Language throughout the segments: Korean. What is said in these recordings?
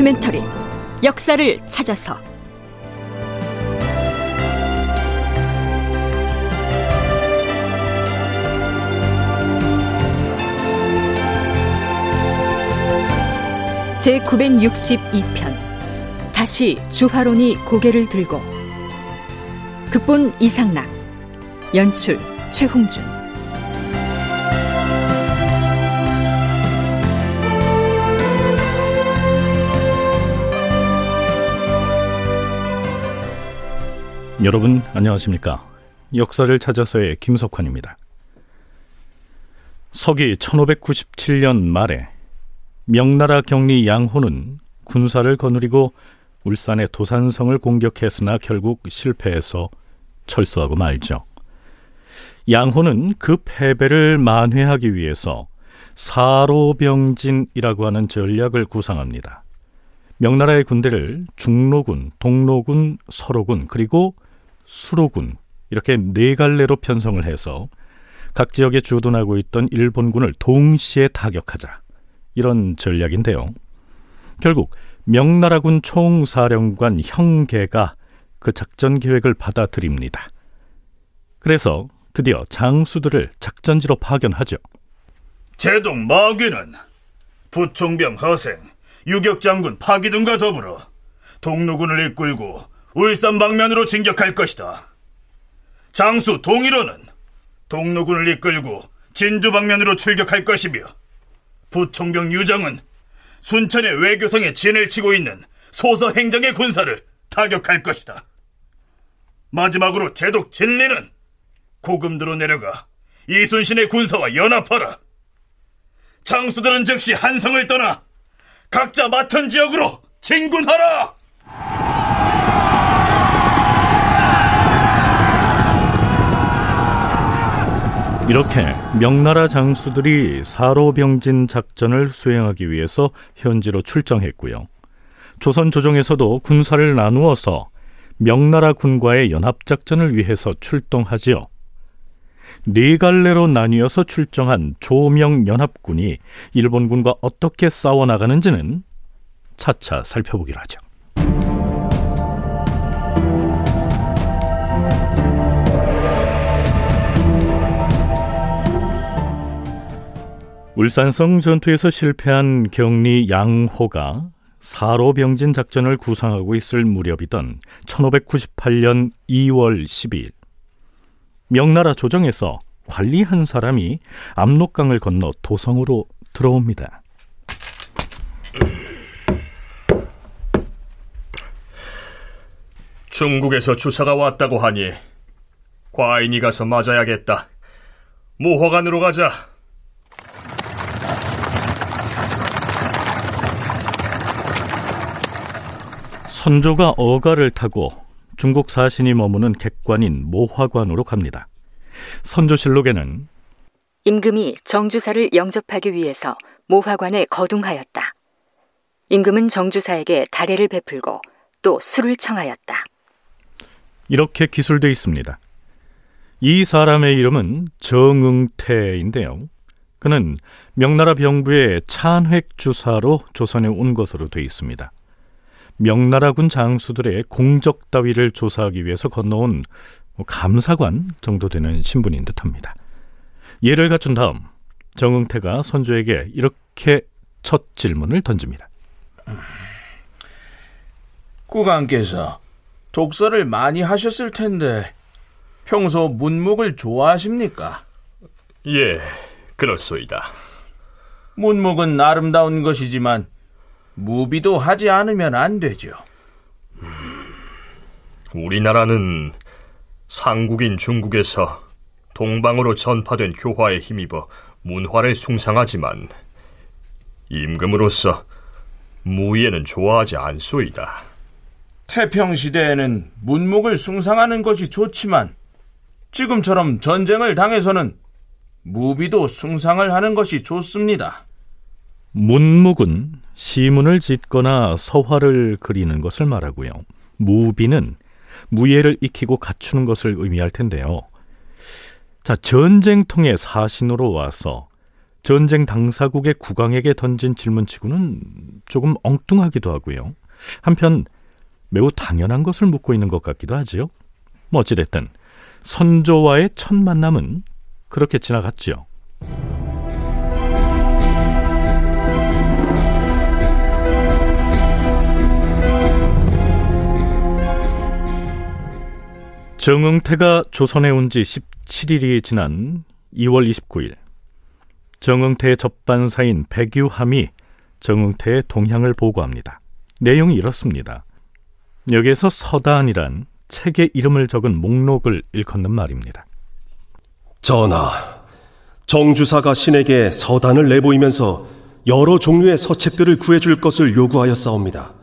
다큐멘터리 역사를 찾아서. 제 962편 다시 주화론이 고개를 들고. 극본 이상락 연출 최홍준 여러분 안녕하십니까 역사를 찾아서의 김석환입니다 서기 1597년 말에 명나라 경리 양호는 군사를 거느리고 울산의 도산성을 공격했으나 결국 실패해서 철수하고 말죠. 양호는 그 패배를 만회하기 위해서 사로병진이라고 하는 전략을 구상합니다. 명나라의 군대를 중로군, 동로군, 서로군, 그리고 수로군 이렇게 네 갈래로 편성을 해서 각 지역에 주둔하고 있던 일본군을 동시에 타격하자 이런 전략인데요. 결국 명나라군 총사령관 형계가 그 작전 계획을 받아들입니다. 그래서 드디어 장수들을 작전지로 파견하죠. 제동 마귀는 부총병 허생, 유격장군 파기등과 더불어 동로군을 이끌고 울산 방면으로 진격할 것이다. 장수 동일호는 동로군을 이끌고 진주 방면으로 출격할 것이며 부총병 유정은 순천의 외교성에 진을 치고 있는 소서 행정의 군사를 타격할 것이다. 마지막으로 제독 진리는 고금도로 내려가 이순신의 군사와 연합하라. 장수들은 즉시 한성을 떠나 각자 맡은 지역으로 진군하라. 이렇게 명나라 장수들이 사로병진 작전을 수행하기 위해서 현지로 출정했고요. 조선 조정에서도 군사를 나누어서 명나라 군과의 연합작전을 위해서 출동하지요. 네 갈래로 나뉘어서 출정한 조명 연합군이 일본군과 어떻게 싸워나가는지는 차차 살펴보기로 하죠. 울산성 전투에서 실패한 경리 양호가 사로병진 작전을 구상하고 있을 무렵이던 1598년 2월 12일 명나라 조정에서 관리 한 사람이 압록강을 건너 도성으로 들어옵니다. 중국에서 주사가 왔다고 하니 과인이 가서 맞아야겠다. 모화관으로 가자. 선조가 어가를 타고 중국 사신이 머무는 객관인 모화관으로 갑니다. 선조실록에는 임금이 정주사를 영접하기 위해서 모화관에 거둥하였다. 임금은 정주사에게 다례를 베풀고 또 술을 청하였다. 이렇게 기술돼 있습니다. 이 사람의 이름은 정응태인데요. 그는 명나라 병부의 찬획 주사로 조선에 온 것으로 되어 있습니다. 명나라군 장수들의 공적 따위를 조사하기 위해서 건너온 뭐 감사관 정도 되는 신분인 듯합니다. 예를 갖춘 다음 정응태가 선조에게 이렇게 첫 질문을 던집니다. 국왕께서 독서를 많이 하셨을 텐데 평소 문목을 좋아하십니까? 예, 그렇소이다. 문목은 아름다운 것이지만 무비도 하지 않으면 안 되죠. 우리나라는 상국인 중국에서 동방으로 전파된 교화에 힘입어 문화를 숭상하지만 임금으로서 무예는 좋아하지 않소이다. 태평시대에는 문목을 숭상하는 것이 좋지만 지금처럼 전쟁을 당해서는 무비도 숭상을 하는 것이 좋습니다. 문묵은 시문을 짓거나 서화를 그리는 것을 말하고요. 무비는 무예를 익히고 갖추는 것을 의미할 텐데요. 자, 전쟁통의 사신으로 와서 전쟁 당사국의 국왕에게 던진 질문치고는 조금 엉뚱하기도 하고요. 한편 매우 당연한 것을 묻고 있는 것 같기도 하지요. 뭐 어찌됐든 선조와의 첫 만남은 그렇게 지나갔지요. 정응태가 조선에 온 지 17일이 지난 2월 29일 정응태의 접반사인 백유함이 정응태의 동향을 보고합니다. 내용이 이렇습니다. 여기에서 서단이란 책의 이름을 적은 목록을 일컫는 말입니다. 전하, 정주사가 신에게 서단을 내보이면서 여러 종류의 서책들을 구해줄 것을 요구하였사옵니다.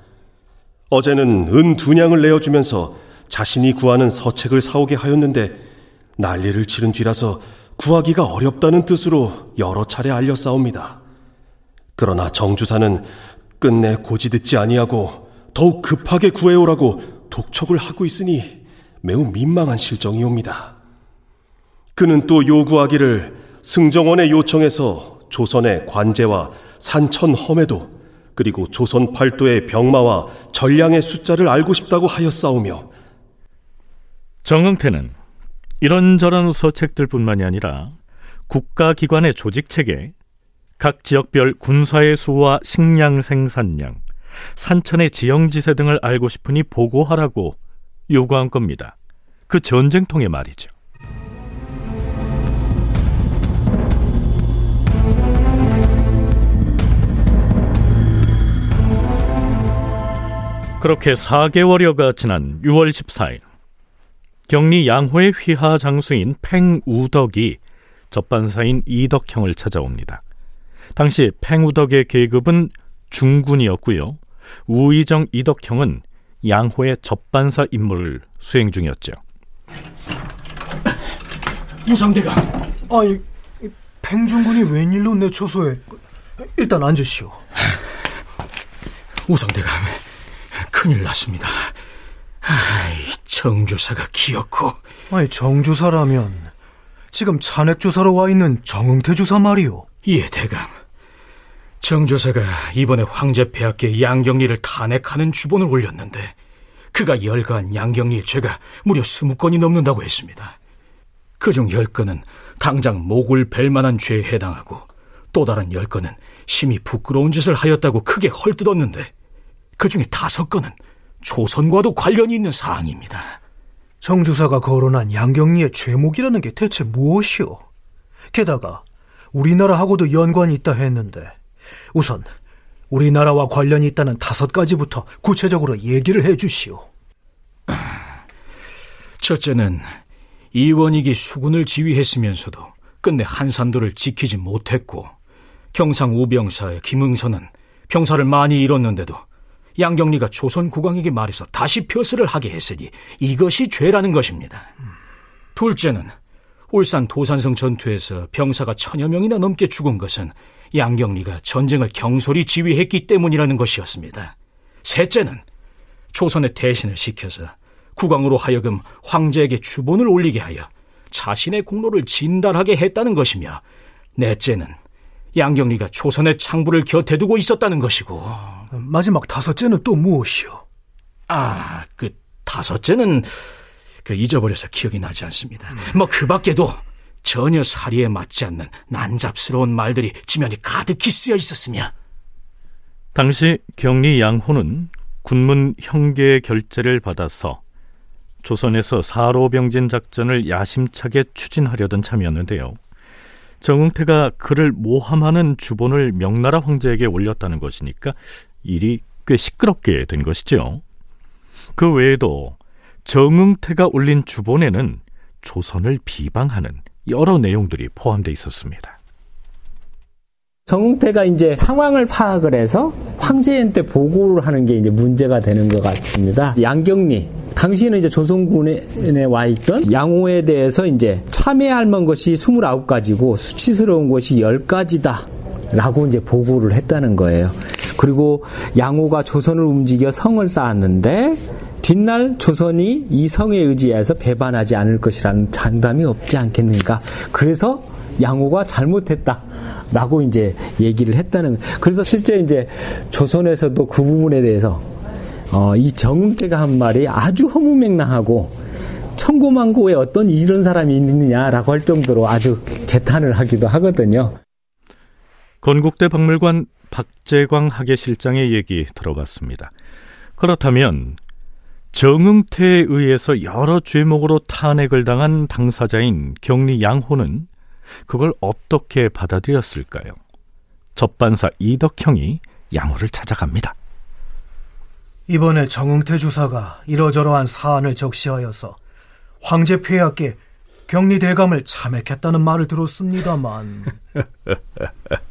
어제는 은 두 냥을 내어주면서 자신이 구하는 서책을 사오게 하였는데 난리를 치른 뒤라서 구하기가 어렵다는 뜻으로 여러 차례 알렸사옵니다. 그러나 정주사는 끝내 고지 듣지 아니하고 더욱 급하게 구해오라고 독촉을 하고 있으니 매우 민망한 실정이옵니다. 그는 또 요구하기를 승정원의 요청에서 조선의 관제와 산천 험에도 그리고 조선 팔도의 병마와 전량의 숫자를 알고 싶다고 하였사오며 정응태는 이런저런 서책들뿐만이 아니라 국가기관의 조직체계, 각 지역별 군사의 수와 식량 생산량, 산천의 지형지세 등을 알고 싶으니 보고하라고 요구한 겁니다. 그 전쟁통의 말이죠. 그렇게 4개월여가 지난 6월 14일 경리 양호의 휘하 장수인 팽우덕이 접반사인 이덕형을 찾아옵니다. 당시 팽우덕의 계급은 중군이었고요. 우의정 이덕형은 양호의 접반사 임무를 수행 중이었죠. 무상대감. 아니, 팽중군이 웬일로 내 초소에 일단 앉으시오. 우상대감, 큰일 났습니다. 아이, 정주사가 기었고. 아니, 정주사라면 지금 찬핵주사로 와 있는 정응태 주사 말이오. 예, 대감. 정조사가 이번에 황제 폐하께 양경리를 탄핵하는 주본을 올렸는데 그가 열거한 양경리의 죄가 무려 스무 건이 넘는다고 했습니다. 그중 열 건은 당장 목을 벨 만한 죄에 해당하고 또 다른 열 건은 심히 부끄러운 짓을 하였다고 크게 헐뜯었는데 그 중에 다섯 건은 조선과도 관련이 있는 사항입니다. 정 주사가 거론한 양경리의 죄목이라는 게 대체 무엇이오? 게다가 우리나라하고도 연관이 있다 했는데 우선 우리나라와 관련이 있다는 다섯 가지부터 구체적으로 얘기를 해주시오. 첫째는 이원익이 수군을 지휘했으면서도 끝내 한산도를 지키지 못했고 경상 우병사의 김응선은 병사를 많이 잃었는데도 양경리가 조선 국왕에게 말해서 다시 벼슬을 하게 했으니 이것이 죄라는 것입니다. 둘째는 울산 도산성 전투에서 병사가 천여 명이나 넘게 죽은 것은 양경리가 전쟁을 경솔히 지휘했기 때문이라는 것이었습니다. 셋째는 조선의 대신을 시켜서 국왕으로 하여금 황제에게 주본을 올리게 하여 자신의 공로를 진달하게 했다는 것이며 넷째는 양경리가 조선의 창부를 곁에 두고 있었다는 것이고 마지막 다섯째는 또 무엇이오? 아, 그 다섯째는 그 잊어버려서 기억이 나지 않습니다. 뭐그 밖에도 전혀 사리에 맞지 않는 난잡스러운 말들이 지면이 가득히 쓰여 있었으며 당시 경리 양호는 군문 형계의 결재를 받아서 조선에서 사로병진 작전을 야심차게 추진하려던 참이었는데요. 정응태가 그를 모함하는 주본을 명나라 황제에게 올렸다는 것이니까 일이 꽤 시끄럽게 된 것이죠. 그 외에도 정응태가 올린 주본에는 조선을 비방하는 여러 내용들이 포함되어 있었습니다. 정웅태가 이제 상황을 파악을 해서 황제한테 보고를 하는 게 이제 문제가 되는 것 같습니다. 양경리 당시에는 이제 조선군에 와 있던 양호에 대해서 이제 참여할 만한 것이 29가지고 수치스러운 것이 10가지다. 라고 이제 보고를 했다는 거예요. 그리고 양호가 조선을 움직여 성을 쌓았는데 뒷날 조선이 이 성에 의지해서 배반하지 않을 것이라는 장담이 없지 않겠는가. 그래서 양호가 잘못했다. 라고 이제 얘기를 했다는 그래서 실제 이제 조선에서도 그 부분에 대해서 어, 이 정은태가 한 말이 아주 허무맹랑하고 천고만고에 어떤 이런 사람이 있느냐라고 할 정도로 아주 개탄을 하기도 하거든요. 건국대 박물관 박재광 학예실장의 얘기 들어봤습니다. 그렇다면 정응태에 의해서 여러 죄목으로 탄핵을 당한 당사자인 경리 양호는 그걸 어떻게 받아들였을까요? 접반사 이덕형이 양호를 찾아갑니다. 이번에 정응태 주사가 이러저러한 사안을 적시하여서 황제 폐하께 격리 대감을 참액했다는 말을 들었습니다만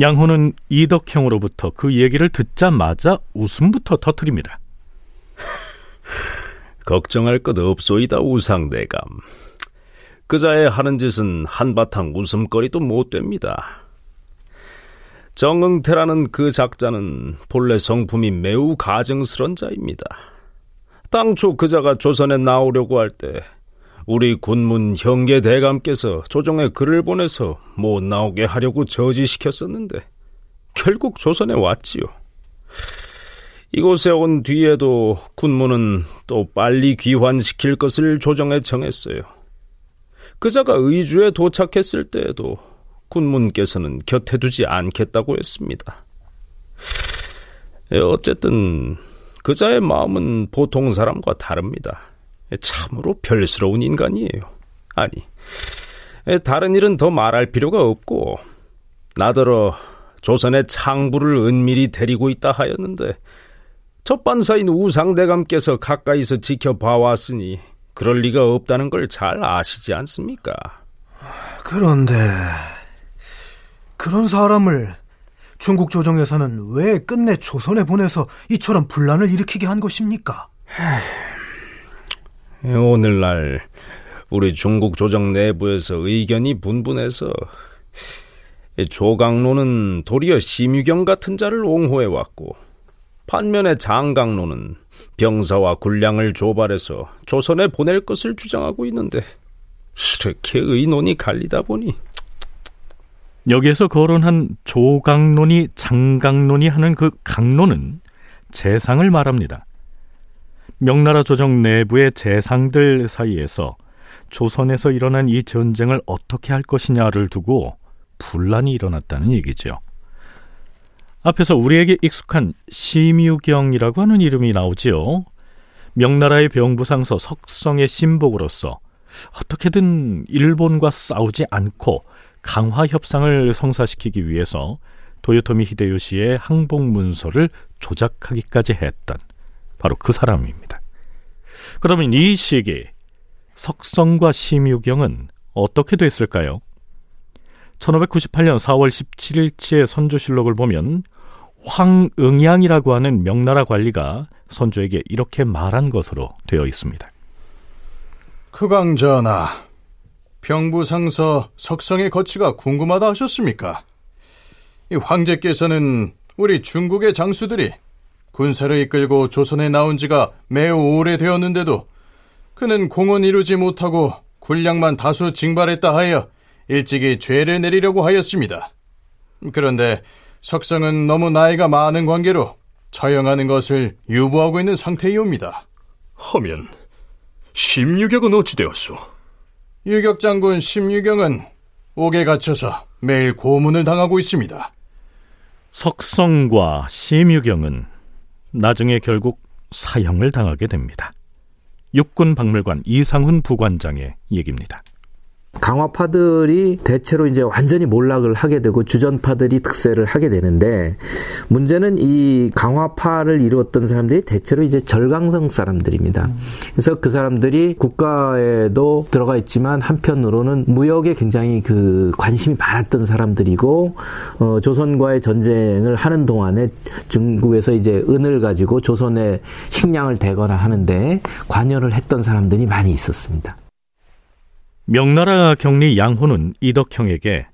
양호는 이덕형으로부터 그 얘기를 듣자마자 웃음부터 터뜨립니다. 걱정할 것 없소이다 우상대감. 그자의 하는 짓은 한바탕 웃음거리도 못 됩니다. 정응태라는 그 작자는 본래 성품이 매우 가증스런 자입니다. 당초 그자가 조선에 나오려고 할 때 우리 군문 형계 대감께서 조정에 글을 보내서 못 나오게 하려고 저지시켰었는데 결국 조선에 왔지요. 이곳에 온 뒤에도 군문은 또 빨리 귀환시킬 것을 조정에 정했어요. 그자가 의주에 도착했을 때에도 군문께서는 곁에 두지 않겠다고 했습니다. 예, 어쨌든 그자의 마음은 보통 사람과 다릅니다. 예, 참으로 별스러운 인간이에요. 아니, 예, 다른 일은 더 말할 필요가 없고 나더러 조선의 창부를 은밀히 데리고 있다 하였는데 첫 반사인 우상대감께서 가까이서 지켜봐왔으니 그럴 리가 없다는 걸 잘 아시지 않습니까? 그런데 그런 사람을 중국 조정에서는 왜 끝내 조선에 보내서 이처럼 분란을 일으키게 한 것입니까? 오늘날 우리 중국 조정 내부에서 의견이 분분해서 조강로는 도리어 심유경 같은 자를 옹호해 왔고 반면에 장강로는 병사와 군량을 조발해서 조선에 보낼 것을 주장하고 있는데 이렇게 의논이 갈리다 보니 여기에서 거론한 조강론이 장강론이 하는 그 강론은 재상을 말합니다. 명나라 조정 내부의 재상들 사이에서 조선에서 일어난 이 전쟁을 어떻게 할 것이냐를 두고 분란이 일어났다는 얘기죠. 앞에서 우리에게 익숙한 심유경이라고 하는 이름이 나오지요. 명나라의 병부상서 석성의 신복으로서 어떻게든 일본과 싸우지 않고 강화 협상을 성사시키기 위해서 도요토미 히데요시의 항복 문서를 조작하기까지 했던 바로 그 사람입니다. 그러면 이 시기 석성과 심유경은 어떻게 됐을까요? 1598년 4월 17일치의 선조실록을 보면 황응양이라고 하는 명나라 관리가 선조에게 이렇게 말한 것으로 되어 있습니다. 크강 전하, 병부상서 석성의 거치가 궁금하다 하셨습니까? 이 황제께서는 우리 중국의 장수들이 군사를 이끌고 조선에 나온 지가 매우 오래되었는데도 그는 공헌 이루지 못하고 군량만 다수 징발했다 하여 일찍이 죄를 내리려고 하였습니다. 그런데 석성은 너무 나이가 많은 관계로 처형하는 것을 유보하고 있는 상태이옵니다. 하면 심유격은 어찌 되었소? 유격 장군 심유경은 옥에 갇혀서 매일 고문을 당하고 있습니다. 석성과 심유경은 나중에 결국 사형을 당하게 됩니다. 육군 박물관 이상훈 부관장의 얘기입니다. 강화파들이 대체로 이제 완전히 몰락을 하게 되고 주전파들이 특세를 하게 되는데 문제는 이 강화파를 이루었던 사람들이 대체로 이제 절강성 사람들입니다. 그래서 그 사람들이 국가에도 들어가 있지만 한편으로는 무역에 굉장히 그 관심이 많았던 사람들이고 어, 조선과의 전쟁을 하는 동안에 중국에서 이제 은을 가지고 조선의 식량을 대거나 하는데 관여를 했던 사람들이 많이 있었습니다. 명나라 경리 양호는 이덕형에게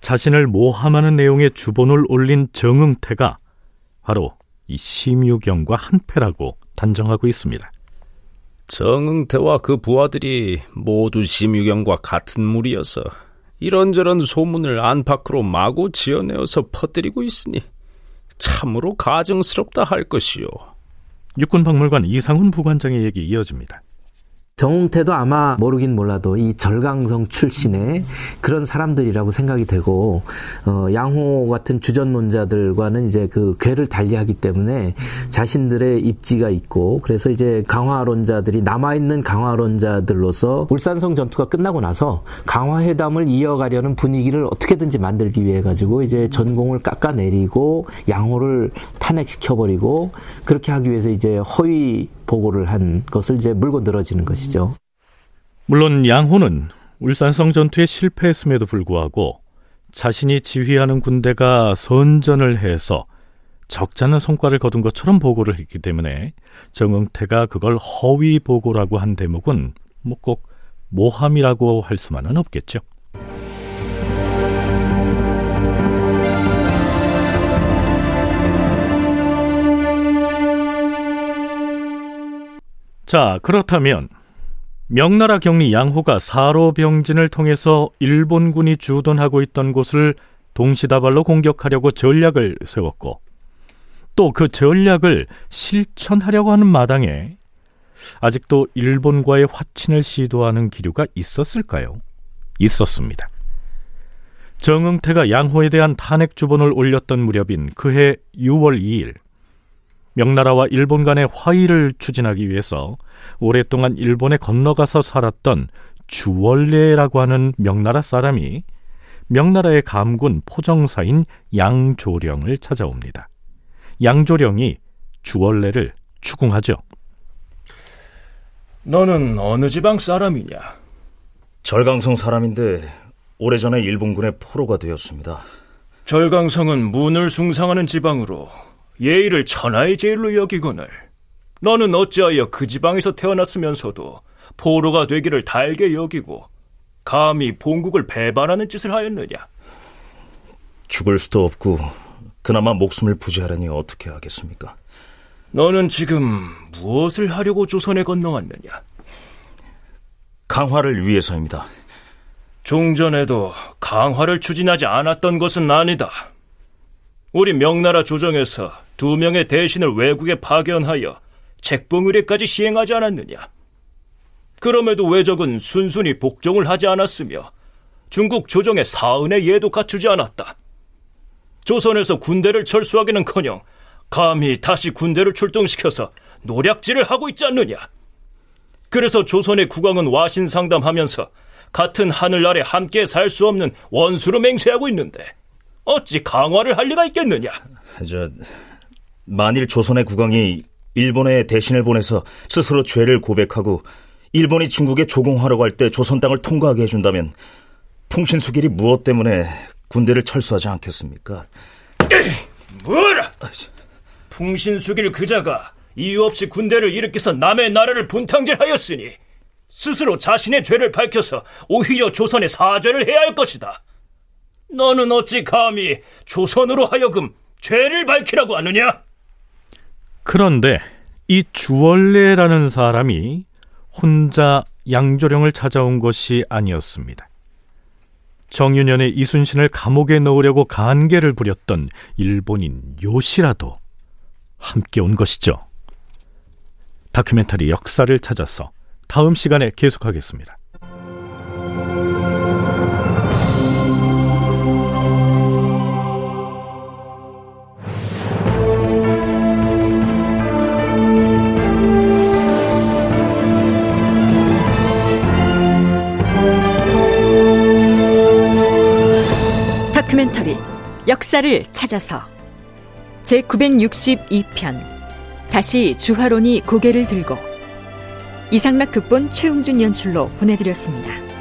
자신을 모함하는 내용의 주본을 올린 정응태가 바로 이 심유경과 한패라고 단정하고 있습니다. 정응태와 그 부하들이 모두 심유경과 같은 무리여서 이런저런 소문을 안팎으로 마구 지어내어서 퍼뜨리고 있으니 참으로 가증스럽다 할 것이요. 육군박물관 이상훈 부관장의 얘기 이어집니다. 정웅태도 아마 모르긴 몰라도 이 절강성 출신의 그런 사람들이라고 생각이 되고 어, 양호 같은 주전론자들과는 이제 그 궤를 달리하기 때문에 자신들의 입지가 있고 그래서 이제 강화론자들이 남아 있는 강화론자들로서 울산성 전투가 끝나고 나서 강화회담을 이어가려는 분위기를 어떻게든지 만들기 위해 가지고 이제 전공을 깎아내리고 양호를 탄핵시켜 버리고 그렇게 하기 위해서 이제 허위 보고를 한 것을 이제 물고 늘어지는 것이죠. 물론 양호는 울산성 전투에 실패했음에도 불구하고 자신이 지휘하는 군대가 선전을 해서 적잖은 성과를 거둔 것처럼 보고를 했기 때문에 정응태가 그걸 허위 보고라고 한 대목은 뭐 꼭 모함이라고 할 수만은 없겠죠. 자, 그렇다면 명나라 경리 양호가 사로병진을 통해서 일본군이 주둔하고 있던 곳을 동시다발로 공격하려고 전략을 세웠고 또 그 전략을 실천하려고 하는 마당에 아직도 일본과의 화친을 시도하는 기류가 있었을까요? 있었습니다. 정응태가 양호에 대한 탄핵 주본을 올렸던 무렵인 그해 6월 2일 명나라와 일본 간의 화의를 추진하기 위해서 오랫동안 일본에 건너가서 살았던 주월래라고 하는 명나라 사람이 명나라의 감군 포정사인 양조령을 찾아옵니다. 양조령이 주월래를 추궁하죠. 너는 어느 지방 사람이냐? 절강성 사람인데 오래전에 일본군의 포로가 되었습니다. 절강성은 문을 숭상하는 지방으로 예의를 천하의 제일로 여기거늘 너는 어찌하여 그 지방에서 태어났으면서도 포로가 되기를 달게 여기고 감히 본국을 배반하는 짓을 하였느냐? 죽을 수도 없고 그나마 목숨을 부지하려니 어떻게 하겠습니까? 너는 지금 무엇을 하려고 조선에 건너왔느냐? 강화를 위해서입니다. 종전에도 강화를 추진하지 않았던 것은 아니다. 우리 명나라 조정에서 두 명의 대신을 외국에 파견하여 책봉 의례까지 시행하지 않았느냐? 그럼에도 왜적은 순순히 복종을 하지 않았으며 중국 조정의 사은의 예도 갖추지 않았다. 조선에서 군대를 철수하기는커녕 감히 다시 군대를 출동시켜서 노략질을 하고 있지 않느냐? 그래서 조선의 국왕은 와신 상담하면서 같은 하늘 아래 함께 살 수 없는 원수로 맹세하고 있는데 어찌 강화를 할 리가 있겠느냐? 저 만일 조선의 국왕이 일본에 대신을 보내서 스스로 죄를 고백하고 일본이 중국에 조공하려고 할 때 조선 땅을 통과하게 해준다면 풍신수길이 무엇 때문에 군대를 철수하지 않겠습니까? 뭐라? 풍신수길 그자가 이유 없이 군대를 일으켜서 남의 나라를 분탕질하였으니 스스로 자신의 죄를 밝혀서 오히려 조선에 사죄를 해야 할 것이다. 너는 어찌 감히 조선으로 하여금 죄를 밝히라고 하느냐? 그런데 이 주월래라는 사람이 혼자 양조령을 찾아온 것이 아니었습니다. 정윤현의 이순신을 감옥에 넣으려고 간계를 부렸던 일본인 요시라도 함께 온 것이죠. 다큐멘터리 역사를 찾아서 다음 시간에 계속하겠습니다. 다큐멘터리 역사를 찾아서 제 962편 다시 주화론이 고개를 들고 이상락 극본 최웅준 연출로 보내드렸습니다.